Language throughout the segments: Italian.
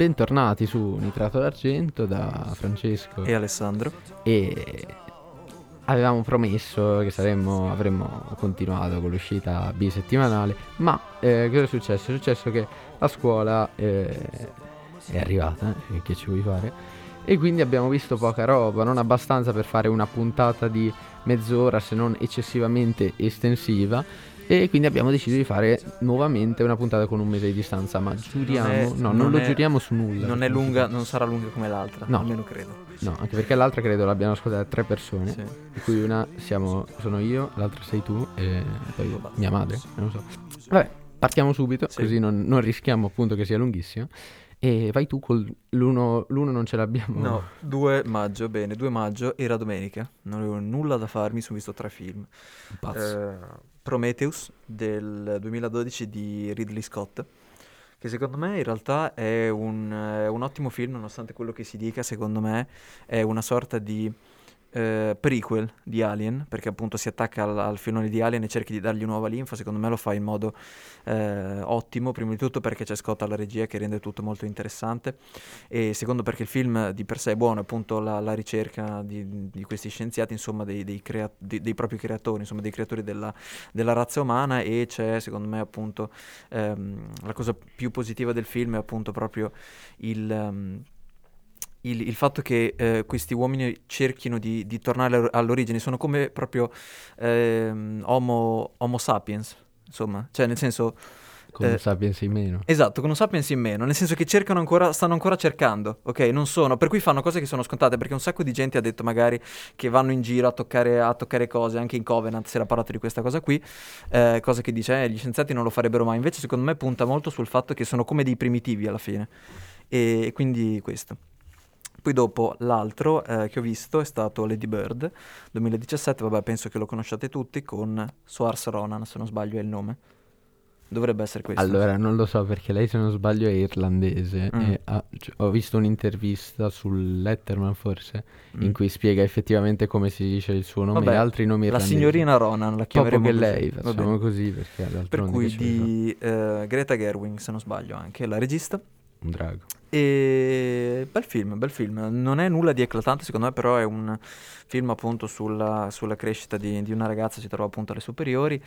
Bentornati su Nitrato d'Argento da Francesco e Alessandro. E avevamo promesso che saremmo, avremmo continuato con l'uscita bisettimanale, ma eh, cosa è successo? È successo che la scuola eh, è arrivata, eh, che ci vuoi fare? E quindi abbiamo visto poca roba, non abbastanza per fare una puntata di mezz'ora se non eccessivamente estensiva e quindi abbiamo deciso di fare nuovamente una puntata con un mese di distanza, ma giuriamo, non è, no, non, non lo è, giuriamo su nulla. Non è lunga, non sarà lunga come l'altra, no. almeno credo. No, anche perché l'altra credo l'abbiano ascoltata tre persone, sì. di cui una siamo, sono io, l'altra sei tu e poi mia madre, non so. Vabbè, partiamo subito, sì. così non, non rischiamo appunto che sia lunghissimo. E vai tu con l'uno, l'uno non ce l'abbiamo. No, 2 maggio, bene, 2 maggio era domenica, non avevo nulla da farmi, sono visto tre film. Pazzo. Eh, Prometheus del 2012 di Ridley Scott, che secondo me in realtà è un, eh, un ottimo film, nonostante quello che si dica, secondo me è una sorta di eh, prequel di Alien, perché appunto si attacca al, al, filone di Alien e cerchi di dargli nuova linfa, secondo me lo fa in modo eh, ottimo, prima di tutto perché c'è Scott alla regia che rende tutto molto interessante e secondo perché il film di per sé è buono, appunto la, la ricerca di, di, questi scienziati, insomma dei, dei, crea- dei, dei, propri creatori, insomma dei creatori della, della, razza umana e c'è secondo me appunto ehm, la cosa più positiva del film è appunto proprio il... Um, il, il, fatto che eh, questi uomini cerchino di, di, tornare all'origine sono come proprio ehm, homo, homo, sapiens, insomma, cioè nel senso... Con eh, un sapiens in meno. Esatto, con un sapiens in meno, nel senso che cercano ancora, stanno ancora cercando, ok? Non sono, per cui fanno cose che sono scontate, perché un sacco di gente ha detto magari che vanno in giro a toccare, a toccare cose, anche in Covenant si era parlato di questa cosa qui, eh, cosa che dice, eh, gli scienziati non lo farebbero mai, invece secondo me punta molto sul fatto che sono come dei primitivi alla fine, e, e quindi questo. Poi dopo l'altro eh, che ho visto è stato Lady Bird 2017, vabbè penso che lo conosciate tutti, con Soars Ronan, se non sbaglio è il nome. Dovrebbe essere questo. Allora, non lo so perché lei, se non sbaglio, è irlandese. Mm. Ha, cioè, ho visto un'intervista sul Letterman, forse, mm. in cui spiega effettivamente come si dice il suo nome Vabbè, e altri nomi irlandesi. La signorina Ronan, la chiameremo Proprio che lei, facciamo così perché Per cui di uh, Greta Gerwing, se non sbaglio, anche la regista. Un drago. E bel film, bel film. Non è nulla di eclatante, secondo me, però è un film appunto sulla, sulla crescita di, di, una ragazza, si trova appunto alle superiori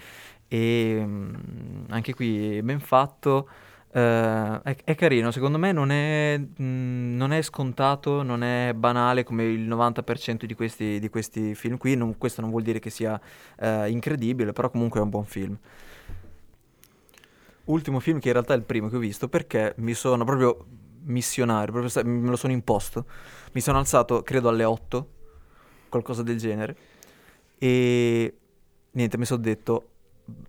e mh, anche qui ben fatto. Uh, è, è, carino, secondo me non è, mh, non è, scontato, non è banale come il 90% di questi, di questi film qui, non, questo non vuol dire che sia uh, incredibile, però comunque è un buon film ultimo film che in realtà è il primo che ho visto perché mi sono proprio missionario, proprio me lo sono imposto. Mi sono alzato, credo alle 8, qualcosa del genere. E niente, mi sono detto,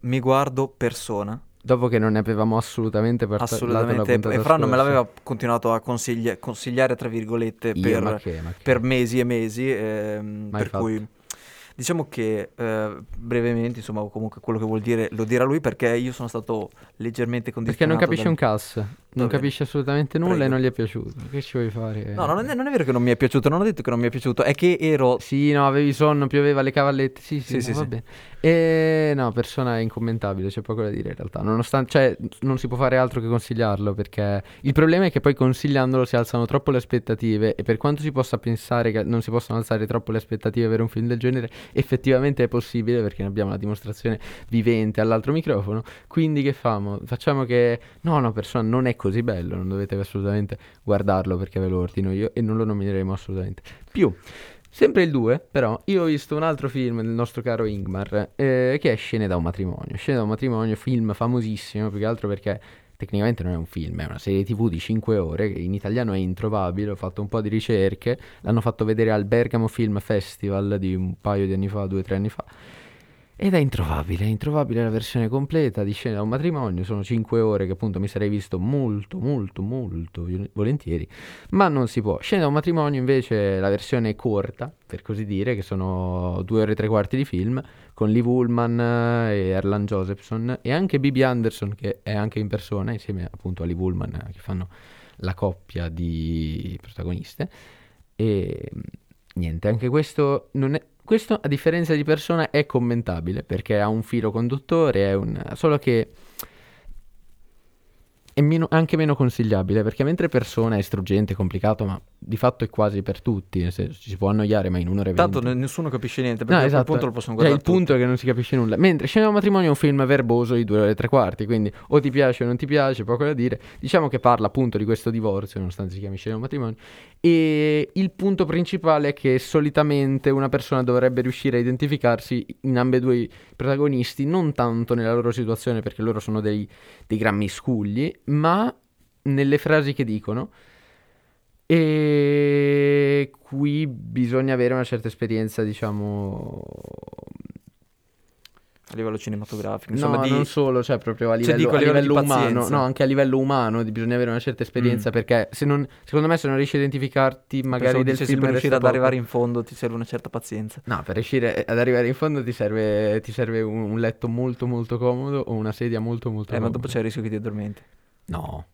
mi guardo persona. Dopo che non ne avevamo assolutamente parlato. Assolutamente, e Fra non me l'aveva continuato a consigli- consigliare, tra virgolette, Io, per, ma che, ma che. per mesi e mesi. Ehm, per fatto. cui Diciamo che eh, brevemente, insomma, comunque quello che vuol dire lo dirà lui perché io sono stato leggermente condizionato. Perché non capisce dal... un cazzo, non capisce assolutamente nulla Prego. e non gli è piaciuto. Che ci vuoi fare? No, non è, non è, vero che non mi è piaciuto, non ho detto che non mi è piaciuto, è che ero... Sì, no, avevi sonno, pioveva le cavallette, sì, sì, sì, sì, sì. bene. E no, persona incommentabile, c'è poco da dire in realtà. Nonostante, cioè, non si può fare altro che consigliarlo perché il problema è che poi consigliandolo si alzano troppo le aspettative e per quanto si possa pensare che non si possano alzare troppo le aspettative per un film del genere, effettivamente è possibile perché ne abbiamo la dimostrazione vivente all'altro microfono. Quindi che famo? Facciamo che no, no, persona non è così bello, non dovete assolutamente guardarlo perché ve lo ordino io e non lo nomineremo assolutamente più. Sempre il 2, però, io ho visto un altro film del nostro caro Ingmar, eh, che è Scene da un matrimonio. Scene da un matrimonio, film famosissimo, più che altro perché tecnicamente non è un film, è una serie tv di 5 ore, che in italiano è introvabile, ho fatto un po' di ricerche, l'hanno fatto vedere al Bergamo Film Festival di un paio di anni fa, due o tre anni fa. Ed è introvabile, è introvabile la versione completa di Scena da un matrimonio, sono 5 ore che appunto mi sarei visto molto, molto, molto volentieri, ma non si può. Scena da un matrimonio invece la versione corta, per così dire, che sono 2 ore e 3 quarti di film, con Lee Woolman e Erland Josephson e anche Bibi Anderson che è anche in persona, insieme appunto a Lee Woolman che fanno la coppia di protagoniste. E niente, anche questo non è questo, a differenza di persona, è commentabile perché ha un filo conduttore, un... solo che è meno, anche meno consigliabile perché mentre persona è struggente, complicato, ma di fatto è quasi per tutti, nel senso ci si può annoiare ma in un'ora e. Tanto nessuno capisce niente perché no, esatto. a quel punto lo possono guardare. Cioè, il punto è che non si capisce nulla. Mentre Scena matrimonio è un film verboso di due ore e tre quarti, quindi o ti piace o non ti piace, poco da dire. Diciamo che parla appunto di questo divorzio, nonostante si chiami Scena matrimonio. E il punto principale è che solitamente una persona dovrebbe riuscire a identificarsi in ambedue protagonisti, non tanto nella loro situazione perché loro sono dei, dei gran miscugli, ma nelle frasi che dicono. E qui bisogna avere una certa esperienza, diciamo, a livello cinematografico. Insomma, no, di... non solo, cioè proprio a livello, cioè, dico, a livello, livello umano, no, anche a livello umano bisogna avere una certa esperienza mm. perché se non, secondo me se non riesci a identificarti magari del film per riuscire ad poco. arrivare in fondo ti serve una certa pazienza. No, per riuscire ad arrivare in fondo ti serve, ti serve un, un, letto molto molto comodo o una sedia molto molto eh, comoda. ma dopo c'è il rischio che ti addormenti. No,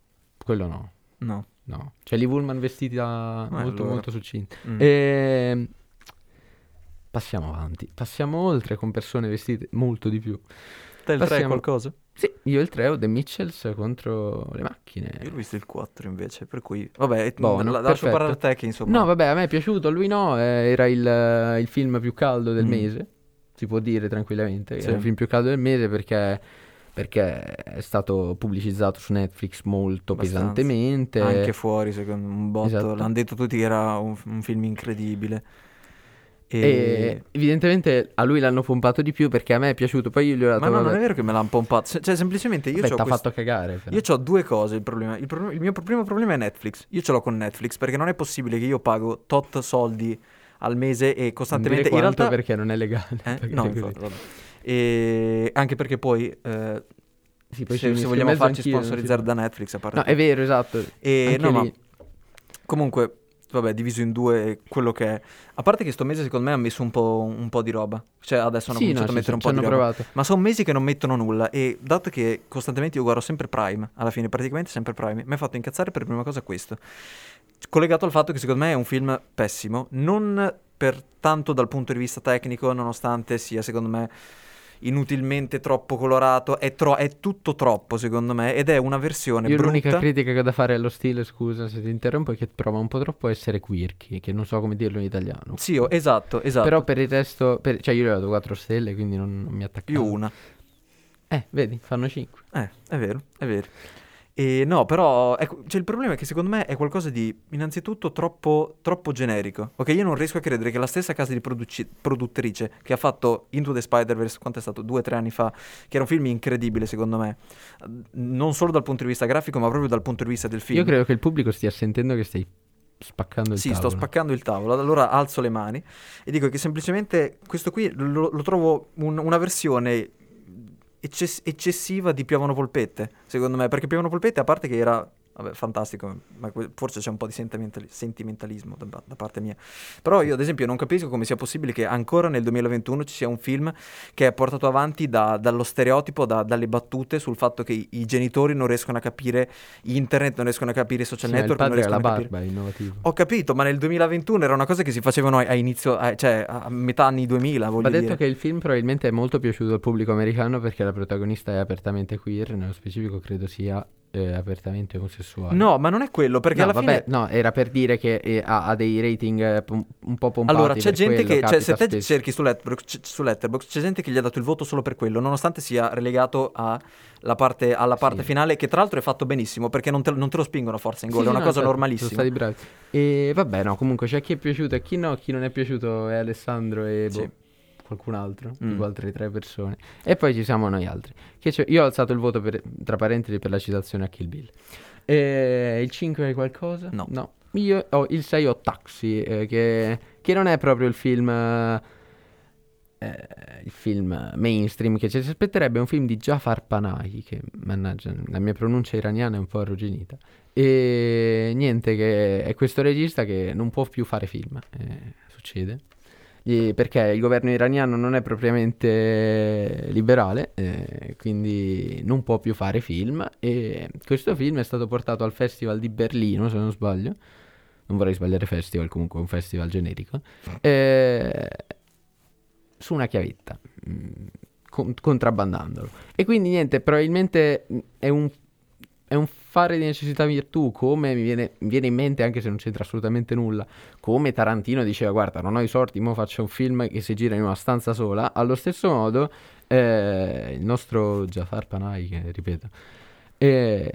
quello no. No. No. C'è Lee Woolman vestita eh, molto allora. molto succinta. Mm. E... Passiamo avanti. Passiamo oltre con persone vestite molto di più. Te il Passiamo... 3 qualcosa? Sì, io il 3 ho The Mitchells contro le macchine. Io ho visto il 4 invece, per cui... Vabbè, Buono, la, lascio parlare a te che insomma... No, vabbè, a me è piaciuto, a lui no, eh, era il, il, film più caldo del mm. mese, si può dire tranquillamente, sì. era il film più caldo del mese perché perché è stato pubblicizzato su Netflix molto Abbastanza. pesantemente. Anche fuori, secondo un botto. Esatto. L'hanno detto tutti che era un, un film incredibile. E... evidentemente a lui l'hanno pompato di più perché a me è piaciuto. Poi io gli ho dato. Ma no, non è vero che me l'hanno pompato. Cioè, semplicemente io. Beh, t'ha questo... fatto cagare. Però. Io ho due cose. Il, problema. Il, pro... il mio primo problema è Netflix. Io ce l'ho con Netflix perché non è possibile che io pago tot soldi al mese e costantemente. in realtà perché non è legale. Eh? No, infatti, E anche perché poi. Eh, sì, poi se, se vogliamo farci sponsorizzare da Netflix a parte. No, è vero, esatto. E no, ma comunque vabbè, diviso in due quello che è. A parte che sto mese secondo me ha messo un po', un po di roba. Cioè adesso hanno sì, cominciato no, a mettere un po' di provato. roba. Ma sono mesi che non mettono nulla e dato che costantemente io guardo sempre Prime, alla fine praticamente sempre Prime, mi ha fatto incazzare per prima cosa questo. Collegato al fatto che secondo me è un film pessimo, non per tanto dal punto di vista tecnico, nonostante sia secondo me inutilmente troppo colorato, è, tro- è, tutto troppo secondo me ed è una versione Io brutta. l'unica critica che ho da fare allo stile, scusa se ti interrompo, è che prova un po' troppo a essere quirky, che non so come dirlo in italiano. Sì, oh, esatto, esatto. Però per il resto, per... cioè io gli ho dato 4 stelle, quindi non, non mi attacco. Io una. Eh, vedi, fanno 5. Eh, è vero, è vero. E no, però ecco, cioè il problema è che secondo me è qualcosa di innanzitutto troppo, troppo generico. Ok, io non riesco a credere che la stessa casa di produci- produttrice che ha fatto Into the Spider-Verse, quanto è stato? Due o tre anni fa, che era un film incredibile secondo me, non solo dal punto di vista grafico, ma proprio dal punto di vista del film. Io credo che il pubblico stia sentendo che stai spaccando il sì, tavolo. Sì, sto spaccando il tavolo. Allora alzo le mani e dico che semplicemente questo qui lo, lo trovo un, una versione eccess- eccessiva di Piovano Polpette, secondo me, perché Piovano Polpette, a parte che era Vabbè, fantastico, ma forse c'è un po' di sentimentalismo da, da, parte mia. Però io, ad esempio, non capisco come sia possibile che ancora nel 2021 ci sia un film che è portato avanti da, dallo stereotipo, da, dalle battute sul fatto che i, i, genitori non riescono a capire internet, non riescono a capire i social sì, network. non riescono la a barba, capire. innovativo. Ho capito, ma nel 2021 era una cosa che si facevano a, inizio, a, cioè a metà anni 2000. Va detto che il film probabilmente è molto piaciuto al pubblico americano perché la protagonista è apertamente queer, nello specifico credo sia eh, apertamente omosessuale. No, ma non è quello, perché no, alla vabbè, fine... No, era per dire che eh, ha, ha, dei rating eh, un po' pompati Allora, c'è gente quello, che... Cioè, se te spesso. cerchi su Letterboxd, su Letterboxd, c'è gente che gli ha dato il voto solo per quello, nonostante sia relegato parte, alla parte sì. finale, che tra l'altro è fatto benissimo, perché non te, non te lo spingono forza in gol, sì, è una no, cosa certo, normalissima. Stati bravi. E vabbè, no, comunque c'è chi è piaciuto e chi no, chi non è piaciuto è Alessandro e... Sì. Boh qualcun altro, mm. tipo altre tre persone. E poi ci siamo noi altri. io ho alzato il voto per, tra parentesi per la citazione a Kill Bill. E il 5 è qualcosa? No. no. Io ho il 6 ho Taxi, eh, che, che, non è proprio il film... Eh, il film mainstream che ci si aspetterebbe è un film di Jafar Panahi, che mannaggia, la mia pronuncia iraniana è un po' arrugginita. E niente, che è questo regista che non può più fare film, eh, succede. E perché il governo iraniano non è propriamente liberale, eh, quindi non può più fare film. E questo film è stato portato al Festival di Berlino, se non sbaglio. Non vorrei sbagliare festival, comunque un festival generico. Eh, su una chiavetta, mm, con- contrabbandandolo. E quindi niente, probabilmente è un, è un fare di necessità virtù, come mi viene, mi viene, in mente, anche se non c'entra assolutamente nulla, come Tarantino diceva, guarda, non ho i soldi, mo faccio un film che si gira in una stanza sola, allo stesso modo eh, il nostro Jafar Panay, che ripeto, eh,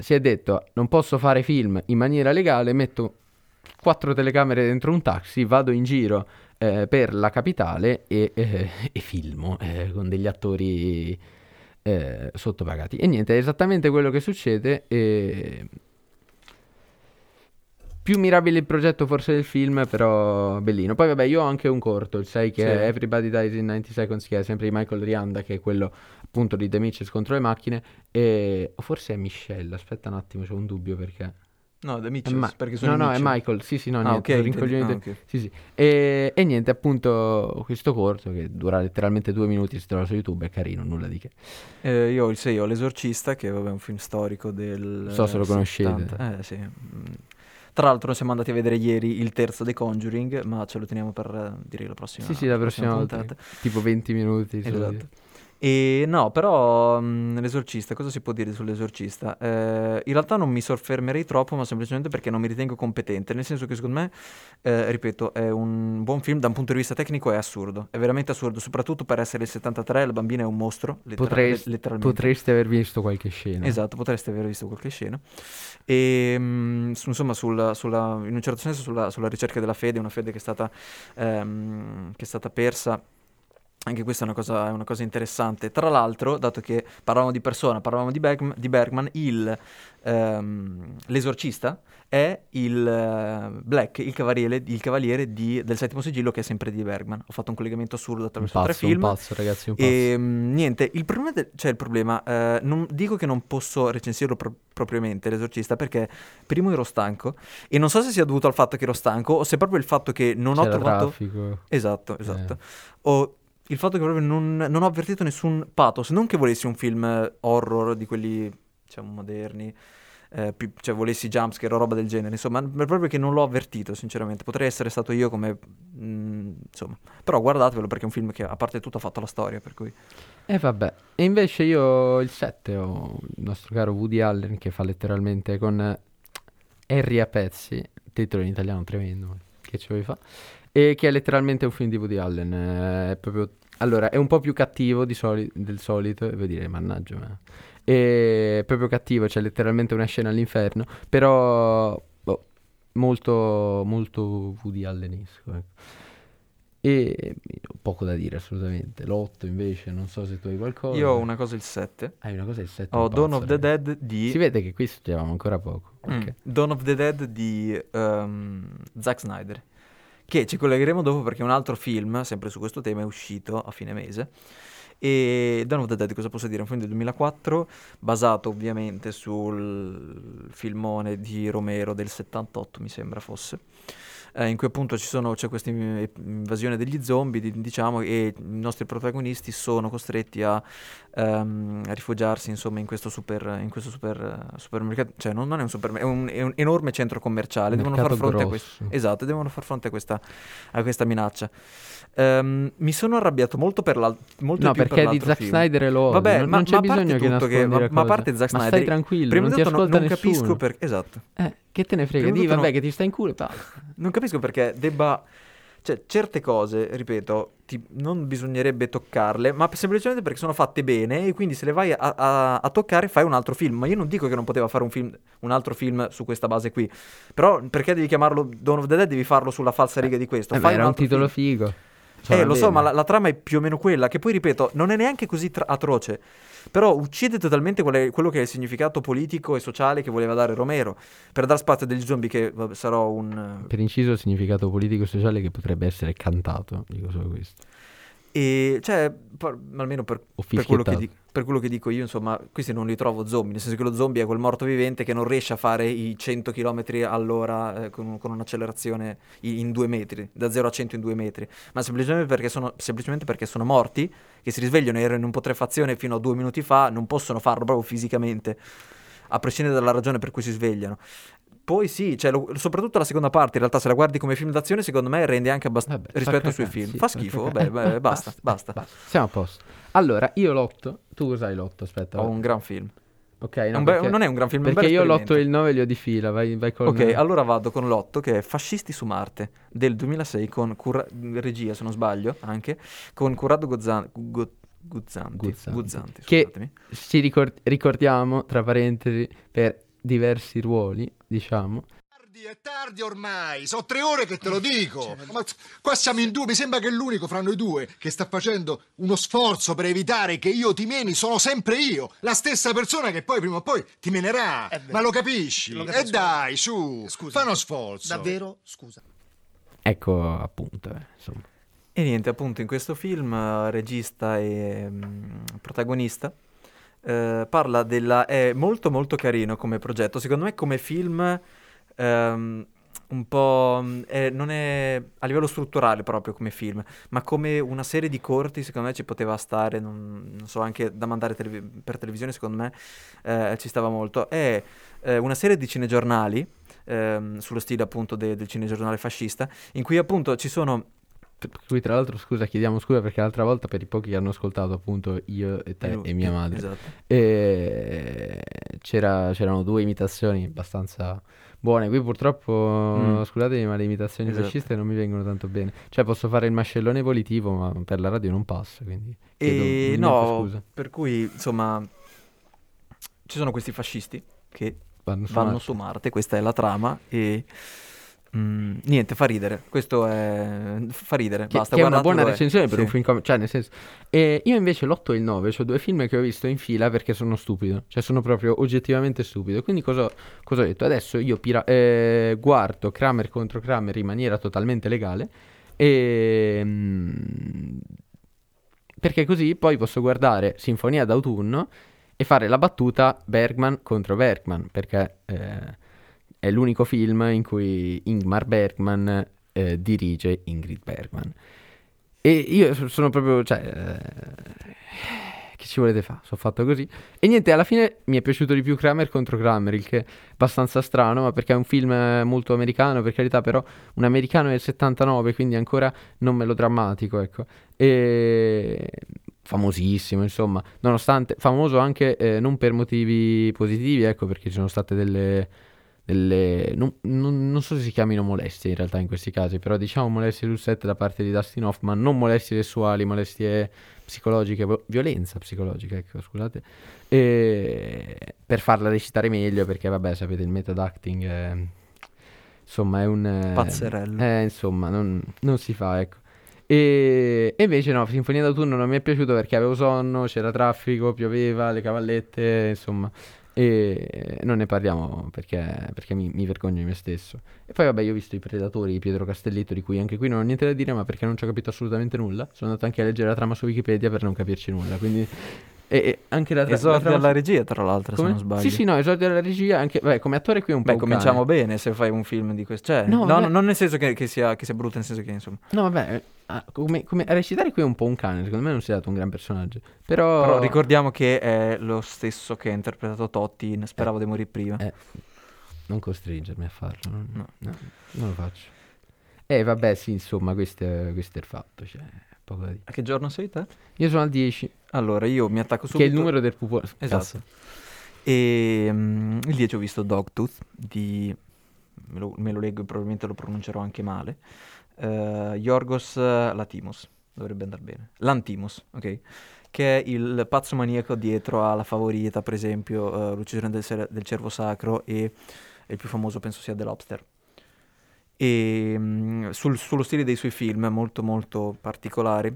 si è detto, non posso fare film in maniera legale, metto quattro telecamere dentro un taxi, vado in giro eh, per la capitale e, eh, e filmo eh, con degli attori eh, sottopagati. E niente, è esattamente quello che succede. E... Più mirabile il progetto forse del film, però bellino. Poi vabbè, io ho anche un corto, il 6 che sì. è Everybody Dies in 90 Seconds, che è sempre di Michael Rianda, che è quello appunto di The Mitchells contro le macchine. E... O forse è Michelle, aspetta un attimo, c'ho un dubbio perché... No, Mitchells, ma- perché sono No, no, è Michael, sì, sì, no, ah, niente, okay, ah, okay. sì, sì. E, e, niente, appunto, questo corto che dura letteralmente due minuti, si trova su YouTube, è carino, nulla di che. Eh, io ho il 6, ho L'Esorcista, che vabbè, è un film storico del... So se lo conoscete. 70. Eh, sì. Mm. Tra l'altro siamo andati a vedere ieri il terzo The Conjuring, ma ce lo teniamo per, eh, direi, la prossima Sì, sì, la prossima, prossima volta. Tipo 20 minuti. Esatto. E no, però mh, mm, l'esorcista, cosa si può dire sull'esorcista? Eh, in realtà non mi soffermerei troppo, ma semplicemente perché non mi ritengo competente, nel senso che secondo me, eh, ripeto, è un buon film da un punto di vista tecnico, è assurdo, è veramente assurdo, soprattutto per essere il 73, la bambina è un mostro, lettera- Potresti, letteralmente. Potreste aver visto qualche scena. Esatto, potreste aver visto qualche scena. E mh, mm, insomma, sulla, sulla, in un certo senso sulla, sulla, ricerca della fede, una fede che è stata, ehm, che è stata persa anche questa è una, cosa, è una, cosa, interessante. Tra l'altro, dato che parlavamo di persona, parlavamo di, Bergman, di Bergman il, ehm, l'esorcista è il uh, Black, il cavaliere, il cavaliere di, del settimo sigillo che è sempre di Bergman. Ho fatto un collegamento assurdo attraverso pazzo, tre film. Un pazzo, ragazzi, un pazzo. E mh, niente, il problema, de- cioè il problema, eh, non, dico che non posso recensirlo pro- propriamente, l'esorcista, perché primo ero stanco e non so se sia dovuto al fatto che ero stanco o se proprio il fatto che non C'era ho trovato... Traffico. Esatto, esatto. Eh. O il fatto che proprio non, non, ho avvertito nessun pathos, non che volessi un film eh, horror di quelli, diciamo, moderni, eh, più, cioè volessi jumpscare o roba del genere, insomma, proprio che non l'ho avvertito, sinceramente. Potrei essere stato io come, mh, mm, insomma, però guardatevelo perché è un film che a parte tutto ha fatto la storia, per cui... E eh, vabbè, e invece io il 7 ho il nostro caro Woody Allen che fa letteralmente con Harry a pezzi, titolo in italiano tremendo, che ci vuoi fare? E che è letteralmente un film di Woody Allen. Eh, è proprio... Allora, è un po' più cattivo soli... del solito, e vuol dire, mannaggia me. È proprio cattivo, c'è letteralmente una scena all'inferno, però boh, molto, molto Woody Allenesco. Ecco. E poco da dire assolutamente. L'8 invece, non so se tu hai qualcosa. Io ho una cosa il 7. Hai una cosa il 7. Ho Dawn of the Dead di... Si vede che qui studiavamo ancora poco. Mm. Okay. Dawn of the Dead di um, Zack Snyder che ci collegheremo dopo perché un altro film, sempre su questo tema, è uscito a fine mese. E Dawn of the Dead, cosa posso dire? Un film del 2004, basato ovviamente sul filmone di Romero del 78, mi sembra fosse eh, in cui appunto sono, c'è questa invasione degli zombie, di, diciamo, e i nostri protagonisti sono costretti a, um, a rifugiarsi insomma in questo super, in questo super uh, supermercato, cioè non, non, è un supermercato, è un, è un enorme centro commerciale, devono far fronte a questo, esatto, devono far fronte a questa, a questa minaccia. Um, mi sono arrabbiato molto per l'altro No, perché per di Zack film. Snyder lo Vabbè, ma, non c'è ma bisogno che, che ma, ma, a parte Zack Snyder, ma stai tranquillo, prima non di tutto non, non capisco perché esatto. Eh, che te ne frega? Di, vabbè, non... che ti sta in culo basta. Non capisco perché debba cioè, certe cose, ripeto, ti, non bisognerebbe toccarle, ma semplicemente perché sono fatte bene e quindi se le vai a, a, a, toccare fai un altro film. Ma io non dico che non poteva fare un, film, un altro film su questa base qui. Però perché devi chiamarlo Dawn of the Dead? Devi farlo sulla falsa riga di questo. Eh, fai beh, un era un titolo film. figo. Eh, lo so, ma la, la, trama è più o meno quella, che poi, ripeto, non è neanche così tra- atroce. Però uccide totalmente quello che è il significato politico e sociale che voleva dare Romero, per dar spazio a degli zombie che vabbè, sarò un... Per inciso il significato politico e sociale che potrebbe essere cantato, dico solo questo. E cioè, per, almeno per, per, quello di, per, quello che dico io, insomma, questi non li trovo zombie, nel senso che lo zombie è quel morto vivente che non riesce a fare i 100 km all'ora eh, con, con, un'accelerazione in, due metri, da 0 a 100 in due metri, ma semplicemente perché, sono, semplicemente perché sono morti, che si risvegliano erano in putrefazione fino a due minuti fa, non possono farlo proprio fisicamente a prescindere dalla ragione per cui si svegliano. Poi sì, cioè, lo, soprattutto la seconda parte, in realtà se la guardi come film d'azione, secondo me rende anche abbastanza rispetto ai suoi film. Sì, fa schifo, vabbè, vabbè, basta, basta, basta. Siamo a posto. Allora, io l'otto, tu usai l'otto, aspetta. Ho un gran film. Ok, no, be- non è un gran film, Perché io l'8 e il 9 li ho di fila, vai, vai con... Ok, allora vado con l'8 che è Fascisti su Marte del 2006 con Cura- regia, se non sbaglio, anche con Corrado Gozzan- Go- Guzzanti, Guzzanti, Guzzanti che ci ricord- ricordiamo, tra parentesi, per diversi ruoli, diciamo. È tardi ormai, sono tre ore che te lo dico. Cioè, Ma qua siamo in due, mi sembra che l'unico fra noi due che sta facendo uno sforzo per evitare che io ti meni sono sempre io, la stessa persona che poi prima o poi ti menerà. Ma lo capisci? Lo e dai, su, Scusa. fa uno sforzo. Davvero? Scusa. Ecco appunto, eh, insomma. E niente, appunto in questo film uh, regista e um, protagonista eh, parla della... è molto molto carino come progetto, secondo me come film um, un po'... Eh, non è a livello strutturale proprio come film, ma come una serie di corti secondo me ci poteva stare, non, non so, anche da mandare televi- per televisione secondo me eh, ci stava molto. È eh, una serie di cinegiornali, ehm, sullo stile appunto de- del cinegiornale fascista, in cui appunto ci sono Qui tra l'altro scusa, chiediamo scusa perché l'altra volta per i pochi che hanno ascoltato appunto io e te e, e mia madre esatto. e c'era, c'erano due imitazioni abbastanza buone. Qui purtroppo, mm. scusatemi, ma le imitazioni esatto. fasciste non mi vengono tanto bene. Cioè posso fare il mascellone volitivo, ma per la radio non passa, quindi E no, scusa. per cui insomma ci sono questi fascisti che vanno su, vanno Marte. su Marte, questa è la trama e Mm, niente, fa ridere. Questo è. fa ridere. Che, basta. Che è una buona recensione per sì. un film come. Cioè, nel senso. E io invece l'8 e il 9, cioè due film che ho visto in fila perché sono stupido. Cioè, sono proprio oggettivamente stupido. Quindi, cosa, cosa ho detto? Adesso io pira- eh, guardo Kramer contro Kramer in maniera totalmente legale. E. Mm, perché così poi posso guardare Sinfonia d'autunno e fare la battuta Bergman contro Bergman. Perché. Eh, è l'unico film in cui Ingmar Bergman eh, dirige Ingrid Bergman. E io sono proprio, cioè, eh, che ci volete fare? Sono fatto così. E niente, alla fine mi è piaciuto di più Kramer contro Kramer, il che è abbastanza strano, ma perché è un film molto americano, per carità, però un americano del 79, quindi ancora non melodrammatico, ecco. E famosissimo, insomma, nonostante famoso anche eh, non per motivi positivi, ecco, perché ci sono state delle delle... Non, non, non, so se si chiamino molestie in realtà in questi casi, però diciamo molestie sul set da parte di Dustin Hoffman, non molestie sessuali, molestie psicologiche, violenza psicologica, ecco, scusate, e per farla recitare meglio, perché vabbè, sapete, il method acting è, insomma è un... Pazzerello. Eh, insomma, non, non si fa, ecco. E, e, invece no, Sinfonia d'autunno non mi è piaciuto perché avevo sonno, c'era traffico, pioveva, le cavallette, insomma, e non ne parliamo perché, perché mi, mi, vergogno di me stesso. E poi vabbè, io ho visto i Predatori di Pietro Castelletto, di cui anche qui non ho niente da dire, ma perché non ci ho capito assolutamente nulla. Sono andato anche a leggere la trama su Wikipedia per non capirci nulla, quindi... E, e anche la, tra- esordi alla regia, tra l'altro, come? se non sbaglio. Sì, sì, no, esordi alla regia, anche, beh, come attore qui è un Beh, po' cominciamo cane. bene se fai un film di questo. Cioè, no, no non nel senso che, che, sia, che, sia, brutto, nel senso che, insomma... No, vabbè, ah, come, come, a recitare qui è un po' un cane, secondo me non si è dato un gran personaggio. Però... Però ricordiamo che è lo stesso che ha interpretato Totti in Speravo eh, di morire prima. Eh, non costringermi a farlo, non, no. No, non lo faccio. Eh, vabbè, sì, insomma, questo è, questo è il fatto, cioè... A che giorno sei te? Io sono al 10. Allora, io mi attacco subito. Che è il numero del pupone. Esatto. E um, il 10 ho visto Dogtooth di... Me lo, me lo leggo e probabilmente lo pronuncerò anche male. Uh, Yorgos Latimos. Dovrebbe andare bene. Lantimos, ok? Che è il pazzo maniaco dietro alla favorita, per esempio, uh, l'uccisione del, ser- del cervo sacro e il più famoso penso sia The Lobster e um, sul, sullo stile dei suoi film molto molto particolari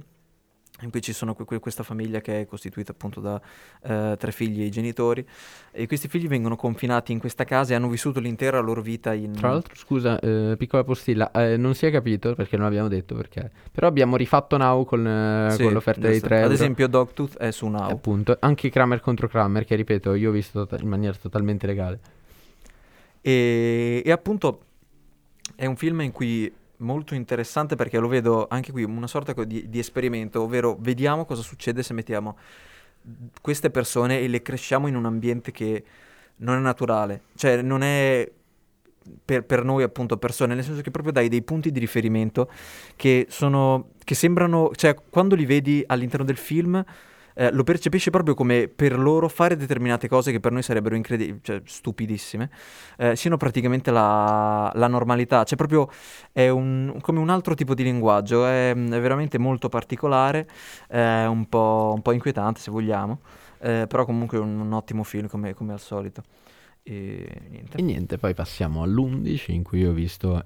in cui ci sono que- questa famiglia che è costituita appunto da uh, tre figli e i genitori e questi figli vengono confinati in questa casa e hanno vissuto l'intera loro vita in... Tra l'altro, scusa, eh, piccola postilla, eh, non si è capito perché non abbiamo detto perché, però abbiamo rifatto Now con, eh, sì, con l'offerta dei 3 Ad esempio Dogtooth è su Now. Appunto, anche Kramer contro Kramer che ripeto io ho visto to- in maniera totalmente legale. E, e appunto è un film in cui molto interessante perché lo vedo anche qui una sorta di, di, esperimento, ovvero vediamo cosa succede se mettiamo queste persone e le cresciamo in un ambiente che non è naturale, cioè non è per, per noi appunto persone, nel senso che proprio dai dei punti di riferimento che sono, che sembrano, cioè quando li vedi all'interno del film eh, lo percepisce proprio come per loro fare determinate cose che per noi sarebbero incredibili, cioè stupidissime, eh, siano praticamente la, la, normalità. Cioè proprio è un, come un altro tipo di linguaggio, è, è veramente molto particolare, è un po', un po inquietante se vogliamo, eh, però comunque un, un ottimo film come, come al solito. E niente. e niente, poi passiamo all'11 in cui ho visto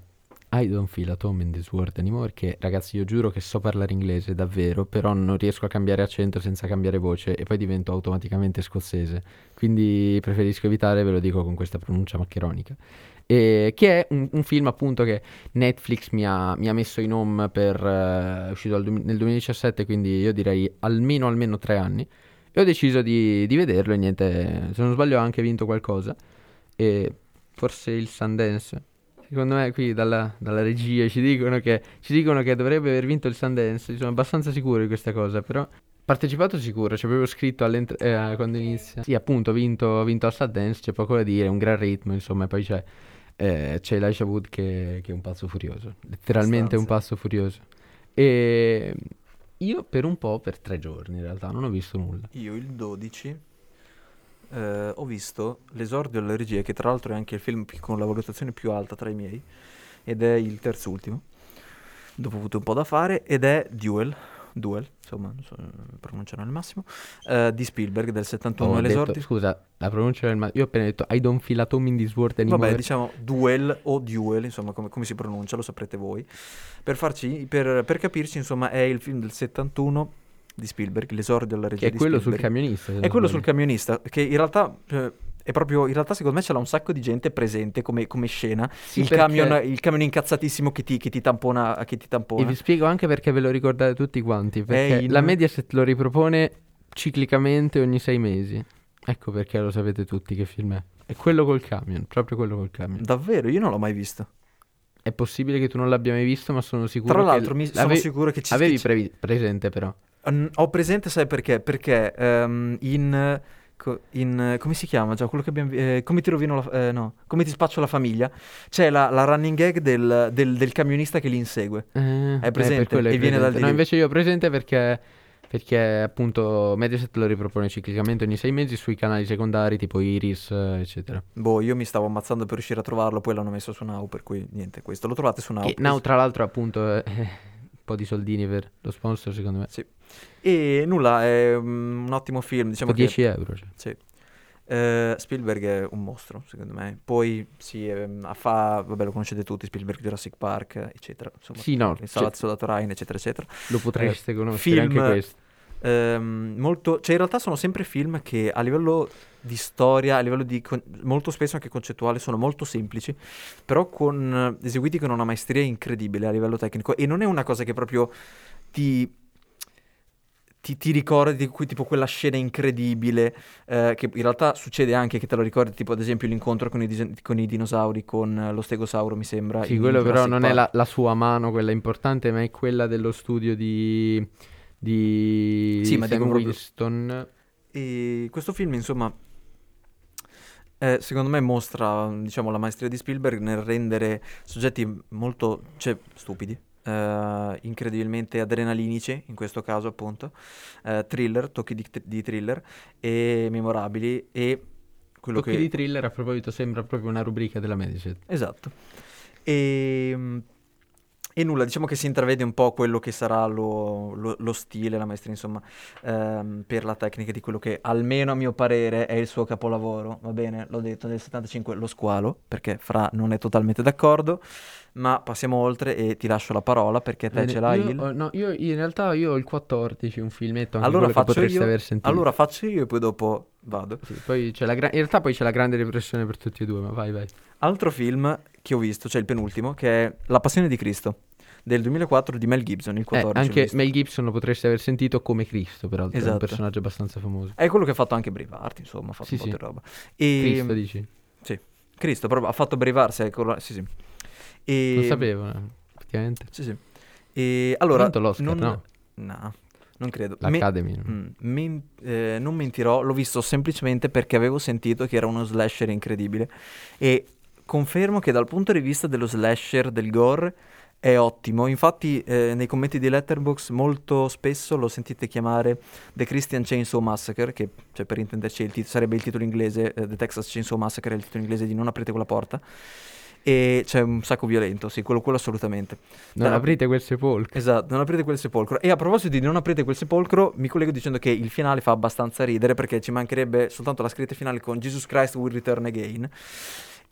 i don't feel at home in this world anymore, che ragazzi io giuro che so parlare inglese davvero, però non riesco a cambiare accento senza cambiare voce e poi divento automaticamente scozzese, quindi preferisco evitare, ve lo dico con questa pronuncia maccheronica. E, che è un, un, film appunto che Netflix mi ha, mi ha messo in home per, è uscito du- nel 2017, quindi io direi almeno almeno tre anni, e ho deciso di, di vederlo e niente, se non sbaglio ha anche vinto qualcosa, e forse il Sundance Secondo me qui dalla, dalla regia ci dicono, che, ci dicono, che, dovrebbe aver vinto il Sundance. Sono abbastanza sicuro di questa cosa, però... Partecipato sicuro, c'è proprio scritto eh, quando inizia. Sì, appunto, ha vinto, vinto al Sundance, c'è poco da dire, un gran ritmo, insomma, e poi c'è, eh, c'è Elijah Wood che, che, è un pazzo furioso. Letteralmente un pazzo furioso. E io per un po', per tre giorni in realtà, non ho visto nulla. Io il 12 eh, ho visto l'esordio della regia, che tra l'altro è anche il film con la valutazione più alta tra i miei, ed è il terzo ultimo, dopo ho avuto un po' da fare, ed è Duel, Duel, insomma, non so pronunciare al massimo, uh, di Spielberg del 71. Ho detto, scusa, la pronuncia del massimo. Io ho appena detto I don't feel at home in this world anymore. Vabbè, diciamo Duel o Duel, insomma, come, come si pronuncia, lo saprete voi. Per, farci, per, per capirci, insomma, è il film del 71 di Spielberg, l'esordio della regia che è quello sul camionista. È quello sul camionista, che in realtà... Eh, è proprio, in realtà secondo me c'è un sacco di gente presente come, come scena. Sì, il, perché... camion, il, camion, incazzatissimo che ti, che ti, tampona, che ti tampona. E vi spiego anche perché ve lo ricordate tutti quanti. Perché in... la Mediaset lo ripropone ciclicamente ogni sei mesi. Ecco perché lo sapete tutti che film è. È quello col camion, proprio quello col camion. Davvero? Io non l'ho mai visto. È possibile che tu non l'abbia mai visto, ma sono sicuro Tra l'altro, che... mi sono sicuro che ci Avevi previ... presente però. Um, ho presente, sai perché? Perché um, in, in, come si chiama già? Quello che abbiamo eh, come ti rovino la, eh, no, come ti spaccio la famiglia? C'è la, la running gag del, del, del, camionista che li insegue. Eh, è presente? e viene dal no invece io ho presente perché perché appunto Mediaset lo ripropone ciclicamente ogni sei mesi sui canali secondari tipo Iris eccetera. Boh io mi stavo ammazzando per riuscire a trovarlo poi l'hanno messo su Now per cui niente questo. Lo trovate su Now che Now. Tra l'altro appunto po' di soldini per lo sponsor, secondo me. Sì. E nulla, è un ottimo film. Diciamo che... 10 euro. Cioè. Sì. Uh, Spielberg è un mostro, secondo me. Poi sì, eh, fa, vabbè, lo conoscete tutti, Spielberg Jurassic Park, eccetera. Insomma, sì, no. Il Salazzo cioè, da Ryan, eccetera, eccetera. Lo potreste uh, conoscere film, anche questo. Um, molto, cioè in realtà sono sempre film che a livello di storia, a livello di con- molto spesso anche concettuale, sono molto semplici, però con, eseguiti con una maestria incredibile a livello tecnico. E non è una cosa che proprio ti, ti, ti ricordi, tipo quella scena incredibile, eh, che in realtà succede anche che te lo ricordi, tipo ad esempio l'incontro con i, dis- con i dinosauri, con lo stegosauro, mi sembra. Sì, quello però non Park. è la, la, sua mano quella importante, ma è quella dello studio di, di sì, Sam ma Winston. E questo film, insomma, eh, secondo me mostra diciamo, la maestria di Spielberg nel rendere soggetti molto cioè, stupidi, eh, incredibilmente adrenalinici, in questo caso appunto, eh, thriller, tocchi di, di, thriller e memorabili e quello tocchi che... di thriller a proposito sembra proprio una rubrica della Medici. Esatto. E e nulla, diciamo che si intravede un po' quello che sarà lo, lo, lo stile, la maestria, insomma, ehm, per la tecnica di quello che, almeno a mio parere, è il suo capolavoro. Va bene, l'ho detto, nel 75 lo squalo, perché Fra non è totalmente d'accordo. ma passiamo oltre e ti lascio la parola perché te ce l'hai io, il... ho- no, io in realtà io ho il 14, un filmetto anche Allora che faccio potreste io, aver sentito. allora faccio io e poi dopo vado. Sì, poi c'è la gra- in realtà poi c'è la grande repressione per tutti e due, ma vai vai. Altro film che ho visto, cioè il penultimo, che è La Passione di Cristo del 2004 di Mel Gibson, il Eh, 14. l'ho anche. Mel Gibson lo potreste aver sentito come Cristo, peraltro, è un Esatto. personaggio abbastanza famoso. È quello che ha fatto anche Braveheart, insomma, ha fatto Sì, un po' sì. di roba. E... Cristo dici? Cristo, proprio, ha fatto è cor- sì, sì. E... Non sapevo, eh, effettivamente. Sì, sì. E allora... l'Oscar, non... no? No, non credo. Me- L'Academy. no? Mm, men- eh, non mentirò, l'ho visto semplicemente perché avevo sentito che era uno slasher incredibile e confermo che dal punto di vista dello slasher, del gore, è ottimo. Infatti eh, nei commenti di Letterboxd molto spesso lo sentite chiamare The Christian Chainsaw Massacre, che cioè, per intenderci il tit- sarebbe il titolo inglese, eh, The Texas Chainsaw Massacre è il titolo inglese di Non aprite quella porta. E c'è un sacco violento, sì, quello, quello assolutamente. Non Da- aprite quel sepolcro. Esatto, non aprite quel sepolcro. E a proposito di non aprite quel sepolcro, mi collego dicendo che il finale fa abbastanza ridere perché ci mancherebbe soltanto la scritta finale con Jesus Christ will return again.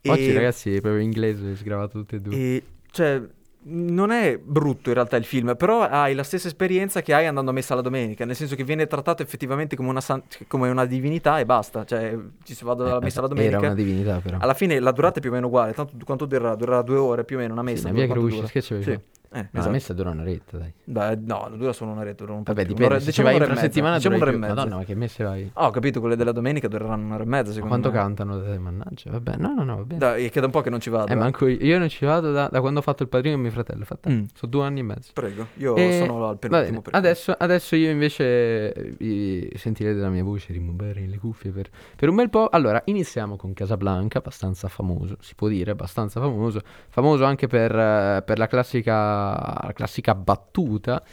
Oggi E- ragazzi proprio inglese, sgravato tutte e due. E cioè, non è brutto in realtà il film, però hai la stessa esperienza che hai andando a messa la domenica, nel senso che viene trattato effettivamente come una, san- come una divinità e basta. Cioè, ci si va alla messa la domenica. Eh, Era una divinità però. Alla fine la durata è più o meno uguale, tanto quanto durerà? Durerà due ore più o meno una Sì, messa. una via che c'avevi Sì. Eh, No, esatto. la messa dura un'oretta, dai. Beh, no, dura solo un'oretta, dura un po' Vabbè, più. dipende. Se ci diciamo vai un'ora e una settimana diciamo un'ora e mezza. Madonna, ma che messe vai? Ah, ho capito, quelle della domenica dureranno un'ora e mezza, secondo Quanto me. cantano da te, mannaggia? Vabbè, no, no, no, va bene. Dai, è che da un po' che non ci vado. Eh, eh. manco io, io non ci vado da, da quando ho fatto il padrino con mio fratello. Fatta. Mm. Sono due anni e mezzo. Prego, io E- sono al penultimo. bene, Adesso, adesso io invece eh, vi sentirete la mia voce rimuovere le cuffie per, per un bel po'. Allora, iniziamo con Casablanca, abbastanza famoso, si può dire, abbastanza famoso. Famoso anche per, eh, per la, classica, la classica battuta.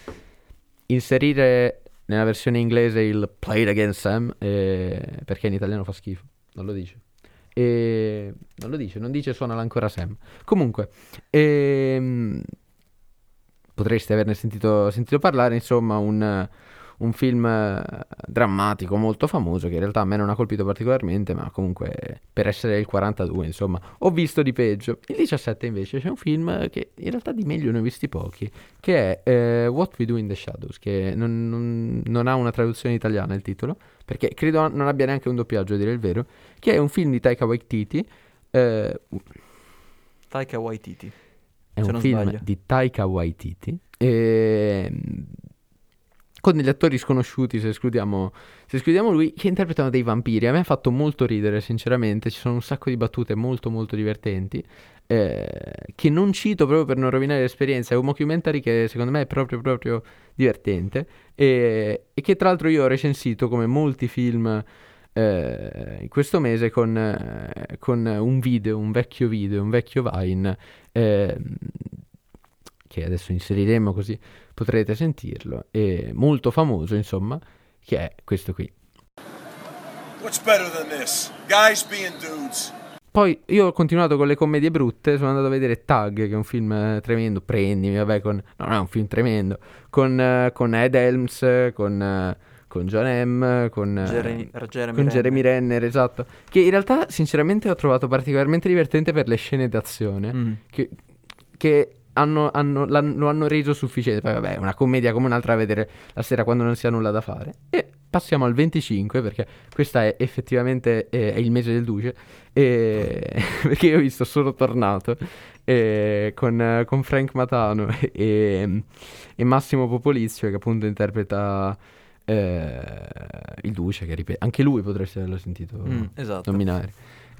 Inserire nella versione inglese il Play It Again Sam, eh, perché in italiano fa schifo, non lo dice. E non lo dice, non dice suonala ancora Sam. Comunque, ehm, potreste averne sentito, sentito parlare, insomma, un, un film eh, drammatico molto famoso che in realtà a me non ha colpito particolarmente, ma comunque per essere il 42, insomma, ho visto di peggio. Il 17 invece c'è un film che in realtà di meglio ne ho visti pochi, che è eh, What We Do in the Shadows, che non, non- non ha una traduzione italiana il titolo, perché credo non abbia neanche un doppiaggio a dire il vero, che è un film di Taika Waititi, eh, Taika Waititi. è un film sbaglio. di Taika Waititi ehm, con degli attori sconosciuti se escludiamo, se escludiamo lui che interpretano dei vampiri. A me ha fatto molto ridere sinceramente. Ci sono un sacco di battute molto molto divertenti. Eh, che non cito proprio per non rovinare l'esperienza. È un mockumentary che secondo me è proprio proprio divertente. E, e che tra l'altro io ho recensito come molti film eh, questo mese con, eh, con un video, un vecchio video, un vecchio Vine ehm, che adesso inseriremo così potrete sentirlo, è molto famoso insomma, che è questo qui. What's better than this? Guys being dudes. Poi io ho continuato con le commedie brutte, sono andato a vedere Tag, che è un film eh, tremendo, prendimi, vabbè, con... no, non è un film tremendo, con, eh, con Ed Helms, con, eh, con John M, con, Jeremy, Jeremy con Renner. Jeremy Renner, esatto, che in realtà sinceramente ho trovato particolarmente divertente per le scene d'azione, Mm. che, che hanno, hanno- lo hanno reso sufficiente. Poi vabbè, una commedia come un'altra a vedere la sera quando non si ha nulla da fare. E passiamo al 25 perché questa è effettivamente eh, è il mese del Duce. E... perché io ho visto solo Tornato eh, con, con Frank Matano e, e Massimo Popolizio che appunto interpreta eh, il Duce, che ripeto, anche lui potreste averlo sentito Mm, esatto. nominare.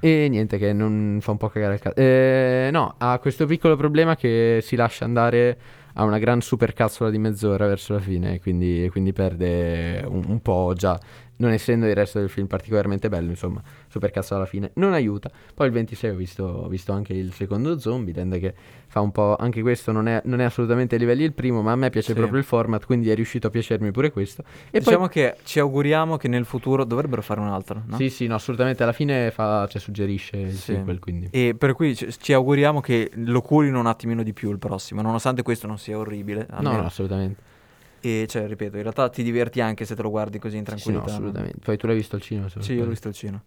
E niente, che non fa un po' cagare il cazzo. Eh, no, ha questo piccolo problema che si lascia andare a una gran supercazzola di mezz'ora verso la fine, quindi, quindi perde un, un po' già. Non essendo il resto del film particolarmente bello, insomma, supercazzola alla fine non aiuta. Poi il 26 ho visto, ho visto anche il secondo zombie, rende che fa un po'. Anche questo non è, non è assolutamente ai livelli il primo, ma a me piace Sì. proprio il format, quindi è riuscito a piacermi pure questo. E diciamo poi. che ci auguriamo che nel futuro dovrebbero fare un altro, no? Sì, sì, no, assolutamente. Alla fine fa, cioè, suggerisce il Sì. sequel, quindi. E per cui ci, ci auguriamo che lo curino un attimino di più il prossimo, nonostante questo non sia orribile. No, no, assolutamente. E cioè, ripeto, in realtà ti diverti anche se te lo guardi così in Sì, no, tranquillità. assolutamente. Poi tu l'hai visto al cinema? Sì, io l'ho visto al cinema.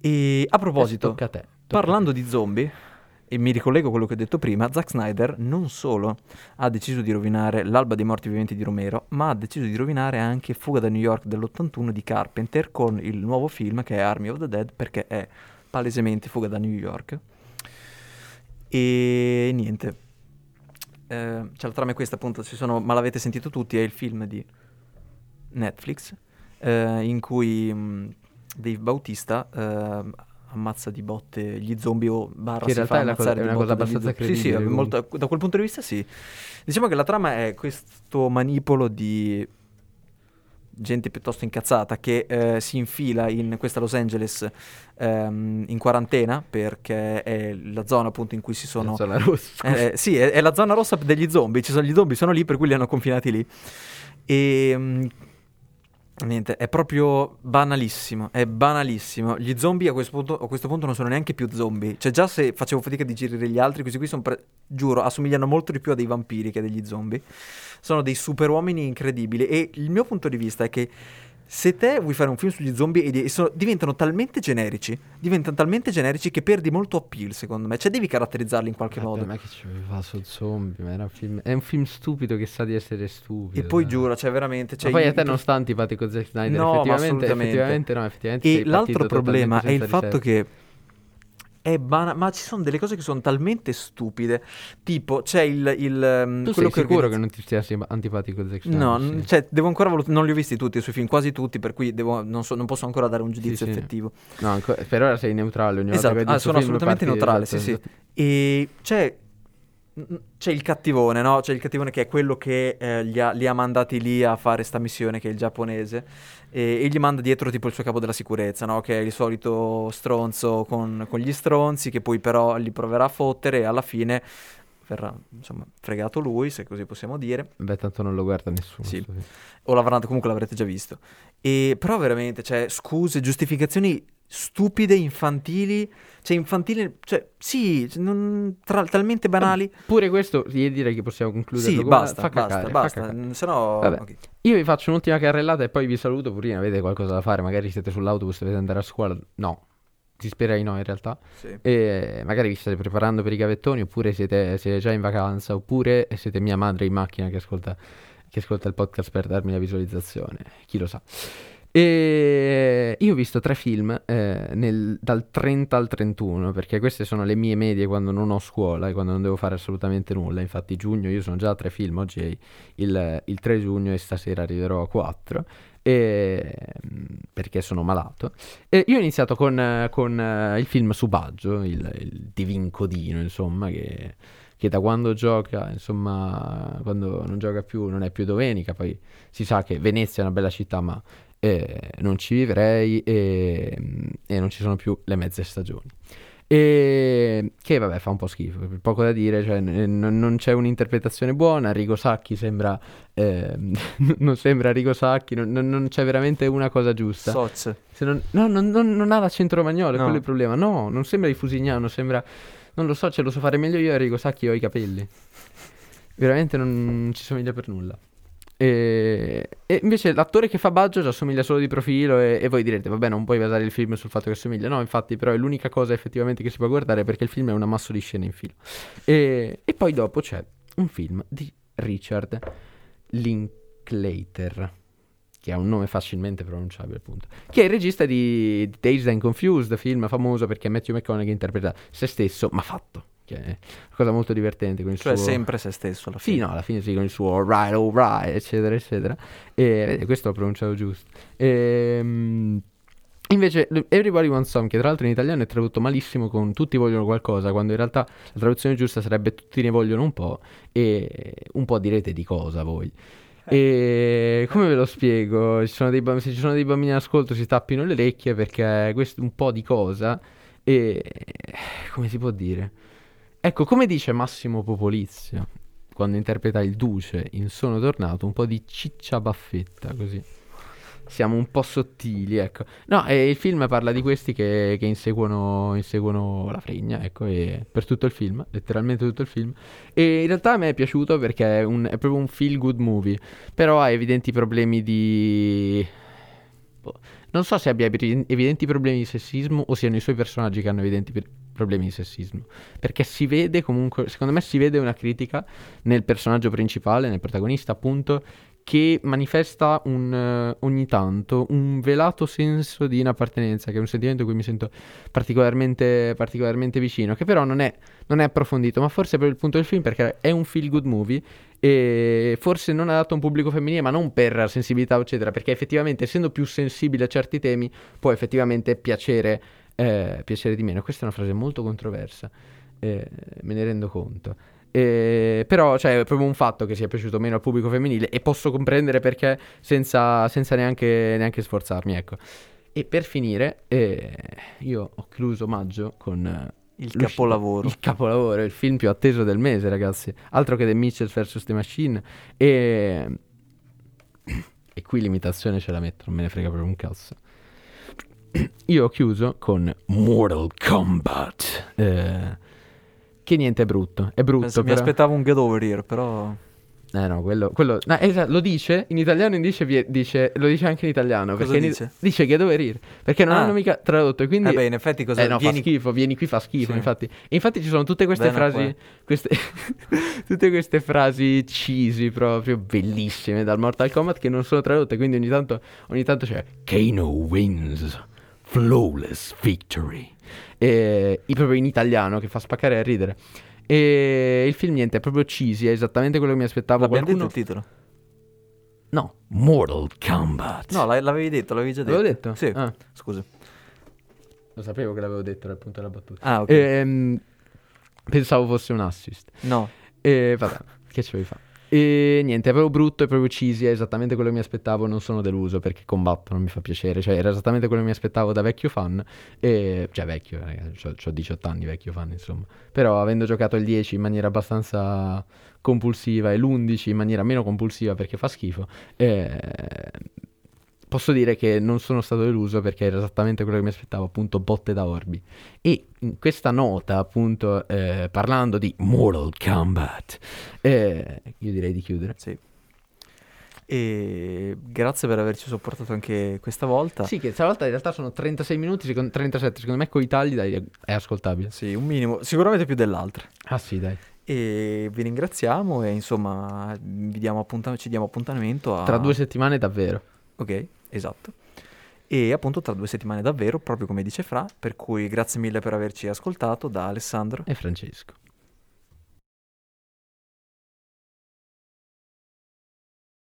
E a proposito, Adesso tocca a te. tocca a te. parlando di zombie, e mi ricollego a quello che ho detto prima, Zack Snyder non solo ha deciso di rovinare L'alba dei morti viventi di Romero, ma ha deciso di rovinare anche Fuga da New York dell'81 di Carpenter con il nuovo film che è Army of the Dead perché è palesemente Fuga da New York. E niente. Eh, cioè la trama è questa appunto, sono, ma l'avete sentito tutti, è il film di Netflix eh, in cui mh, Dave Bautista eh, ammazza di botte gli zombie o barra che in realtà è, la cosa, è una cosa abbastanza credibile. Sì, sì, molto, da quel punto di vista sì. Diciamo che la trama è questo manipolo di gente piuttosto incazzata che eh, si infila in questa Los Angeles ehm, in quarantena perché è la zona appunto in cui si sono... La zona rossa. Eh, sì, è, è, la zona rossa degli zombie, ci sono gli zombie, sono lì per cui li hanno confinati lì. E... Mh, Niente, è proprio banalissimo, è banalissimo. Gli zombie a questo, punto, a questo, punto, non sono neanche più zombie. Cioè già se facevo fatica a digerire gli altri, questi qui sono, pre- giuro, assomigliano molto di più a dei vampiri che a degli zombie. Sono dei super uomini incredibili e il mio punto di vista è che se te vuoi fare un film sugli zombie e, sono, diventano talmente generici, diventano talmente generici che perdi molto appeal, secondo me. Cioè, devi caratterizzarli in qualche Vabbè, modo. Ma che ci fa su zombie? Ma era un film... È un film stupido che sa di essere stupido. E poi giuro, cioè, veramente. Cioè, ma poi a te non sta antipatico Zack Snyder. No, effettivamente, effettivamente, no, effettivamente. E l'altro problema è il fatto che è bana- ma ci sono delle cose che sono talmente stupide. Tipo, c'è il. il mm, tu sei sicuro che non ti sia antipatico Zack Snyder? No, sì. cioè, devo ancora valut- non li ho visti tutti i suoi film, quasi tutti, per cui devo, non, so, non, posso ancora dare un giudizio sì, effettivo. Sì. No, anco- per ora sei neutrale. Ogni esatto, ah, sono assolutamente neutrale, esatto, sì, esatto. sì. E c'è c'è il cattivone, no? C'è il cattivone che è quello che eh, li, ha, li, ha, mandati lì a fare sta missione, che è il giapponese, e, e, gli manda dietro tipo il suo capo della sicurezza, no? Che è il solito stronzo con, con gli stronzi, che poi però li proverà a fottere e alla fine verrà, insomma, fregato lui, se così possiamo dire. Beh, tanto non lo guarda nessuno. Sì. O l'avranno, comunque l'avrete già visto. E, però veramente, cioè, scuse, giustificazioni stupide, infantili, cioè infantili, cioè sì, non, tra, talmente banali. Pure questo, io direi che possiamo concludere. Sì, basta, fa basta, cacare, basta, fa se no... Okay. Io vi faccio un'ultima carrellata e poi vi saluto, purina, avete qualcosa da fare, magari siete sull'autobus, dovete andare a scuola, no. Si spera di no in realtà. Sì. E magari vi state preparando per i gavettoni, oppure siete, siete già in vacanza, oppure siete mia madre in macchina che ascolta, che ascolta il podcast per darmi la visualizzazione. Chi lo sa. E io ho visto tre film eh, nel, dal 30 al 31 perché queste sono le mie medie quando non ho scuola e quando non devo fare assolutamente nulla. Infatti, giugno io sono già a tre film. Oggi è il, il 3 giugno e stasera arriverò a 4 e, perché sono malato. E io ho iniziato con, con uh, il film Subaggio, il, il Divin insomma, che, che, da quando gioca, insomma, quando non gioca più non è più domenica. Poi si sa che Venezia è una bella città, ma eh, non ci vivrei e, e, non ci sono più le mezze stagioni. E che vabbè fa un po' schifo, poco da dire, cioè, n- non c'è un'interpretazione buona, Rigo Sacchi sembra, eh, non sembra Rigo Sacchi, non, non, c'è veramente una cosa giusta. Soz. Non, no, non, ha l'accento romagnolo, no. quello è il problema. No, non sembra di Fusignano, sembra, non lo so, ce lo so fare meglio io a Rigo Sacchi ho i capelli. Veramente non ci somiglia per nulla. E, e, invece l'attore che fa Baggio già somiglia solo di profilo e, e, voi direte, vabbè, non puoi basare il film sul fatto che somiglia. No, infatti, però è l'unica cosa effettivamente che si può guardare perché il film è un ammasso di scene in filo. E, e poi dopo c'è un film di Richard Linklater, che ha un nome facilmente pronunciabile, appunto, che è il regista di Dazed and Confused, film famoso perché Matthew McConaughey interpreta se stesso, ma fatto che è una cosa molto divertente. Con il cioè suo... sempre se stesso alla fine. Sì, no, alla fine sì, con il suo right, all right, eccetera, eccetera. E, e questo l'ho pronunciato giusto. E, um, Invece, Everybody Wants Some, che tra l'altro in italiano è tradotto malissimo con Tutti vogliono qualcosa, quando in realtà la traduzione giusta sarebbe Tutti ne vogliono un po', e un po' direte di cosa voi. Eh. E come ve lo spiego? Ci sono dei, se ci sono dei bambini in ascolto si tappino le orecchie perché questo è un po' di cosa e come si può dire? Ecco, come dice Massimo Popolizio quando interpreta il Duce in Sono tornato, un po' di ciccia baffetta così. Siamo un po' sottili, ecco. No, e il film parla di questi che, che inseguono, inseguono, la fregna, ecco, per tutto il film, letteralmente tutto il film. E in realtà a me è piaciuto perché è, un, è proprio un feel good movie, però ha evidenti problemi di... Boh, non so se abbia evidenti problemi di sessismo o siano i suoi personaggi che hanno evidenti problemi di sessismo. Perché si vede comunque, secondo me si vede una critica nel personaggio principale, nel protagonista appunto, che manifesta un, uh, ogni tanto un velato senso di inappartenenza, che è un sentimento a cui mi sento particolarmente, particolarmente vicino, che però non è, non è approfondito, ma forse per il punto del film, perché è un feel good movie e forse non adatto a un pubblico femminile, ma non per sensibilità, eccetera, perché effettivamente essendo più sensibile a certi temi può effettivamente piacere, eh, piacere di meno. Questa è una frase molto controversa, eh, me ne rendo conto. Eh, però cioè, è proprio un fatto che sia piaciuto meno al pubblico femminile e posso comprendere perché senza, senza neanche, neanche, sforzarmi. Ecco. E per finire, eh, io ho chiuso maggio con il capolavoro. Il capolavoro, il film più atteso del mese, ragazzi. Altro che The Mitchell vs. The Machine. E... e qui l'imitazione ce la metto, non me ne frega proprio un cazzo. Io ho chiuso con Mortal Kombat. Eh, che niente è brutto. È brutto. Penso, però... Mi aspettavo un Get Over Here, però... Eh no, quello, quello no, esatto, lo dice in italiano, dice, dice, lo dice anche in italiano. Cosa perché dice? In, dice che dove ir, perché non ah. hanno mica tradotto. Quindi, eh beh, in effetti cosa eh no, vieni... fa schifo, vieni qui fa schifo. Sì. Infatti. Infatti ci sono tutte queste Bene frasi, queste, tutte queste frasi cheesy proprio bellissime dal Mortal Kombat che non sono tradotte. Quindi ogni tanto, ogni tanto c'è Kano wins, flawless victory. E proprio in italiano che fa spaccare a ridere. E il film niente, è proprio cheesy, è esattamente quello che mi aspettavo. Abbiamo Qualcuno... detto il titolo? No, Mortal Kombat. No, l'avevi detto, l'avevi già detto. L'avevo detto? Sì, ah. scusa. Lo sapevo che l'avevo detto, era il punto della battuta. Ah, ok. Ehm, pensavo fosse un assist. No. E vabbè, che ci vuoi fare? E niente, proprio brutto, è proprio cheesy, è esattamente quello che mi aspettavo, non sono deluso perché combatto, non mi fa piacere, cioè era esattamente quello che mi aspettavo da vecchio fan, e, cioè vecchio, ragazzi, ho 18 anni vecchio fan insomma, però avendo giocato il 10 in maniera abbastanza compulsiva e l'11 in maniera meno compulsiva perché fa schifo, eh, posso dire che non sono stato deluso perché era esattamente quello che mi aspettavo, appunto botte da orbi. E in questa nota, appunto, eh, parlando di Mortal Kombat, eh, io direi di chiudere. Sì. E grazie per averci sopportato anche questa volta. Sì, che stavolta in realtà sono 36 minuti, secondo, 37, secondo me con i tagli dai, è ascoltabile. Sì, un minimo, sicuramente più dell'altra. Ah sì, dai. E vi ringraziamo e insomma diamo appuntam- ci diamo appuntamento a... Tra due settimane davvero. Ok, esatto. E appunto tra due settimane davvero, proprio come dice Fra, per cui grazie mille per averci ascoltato da Alessandro e Francesco.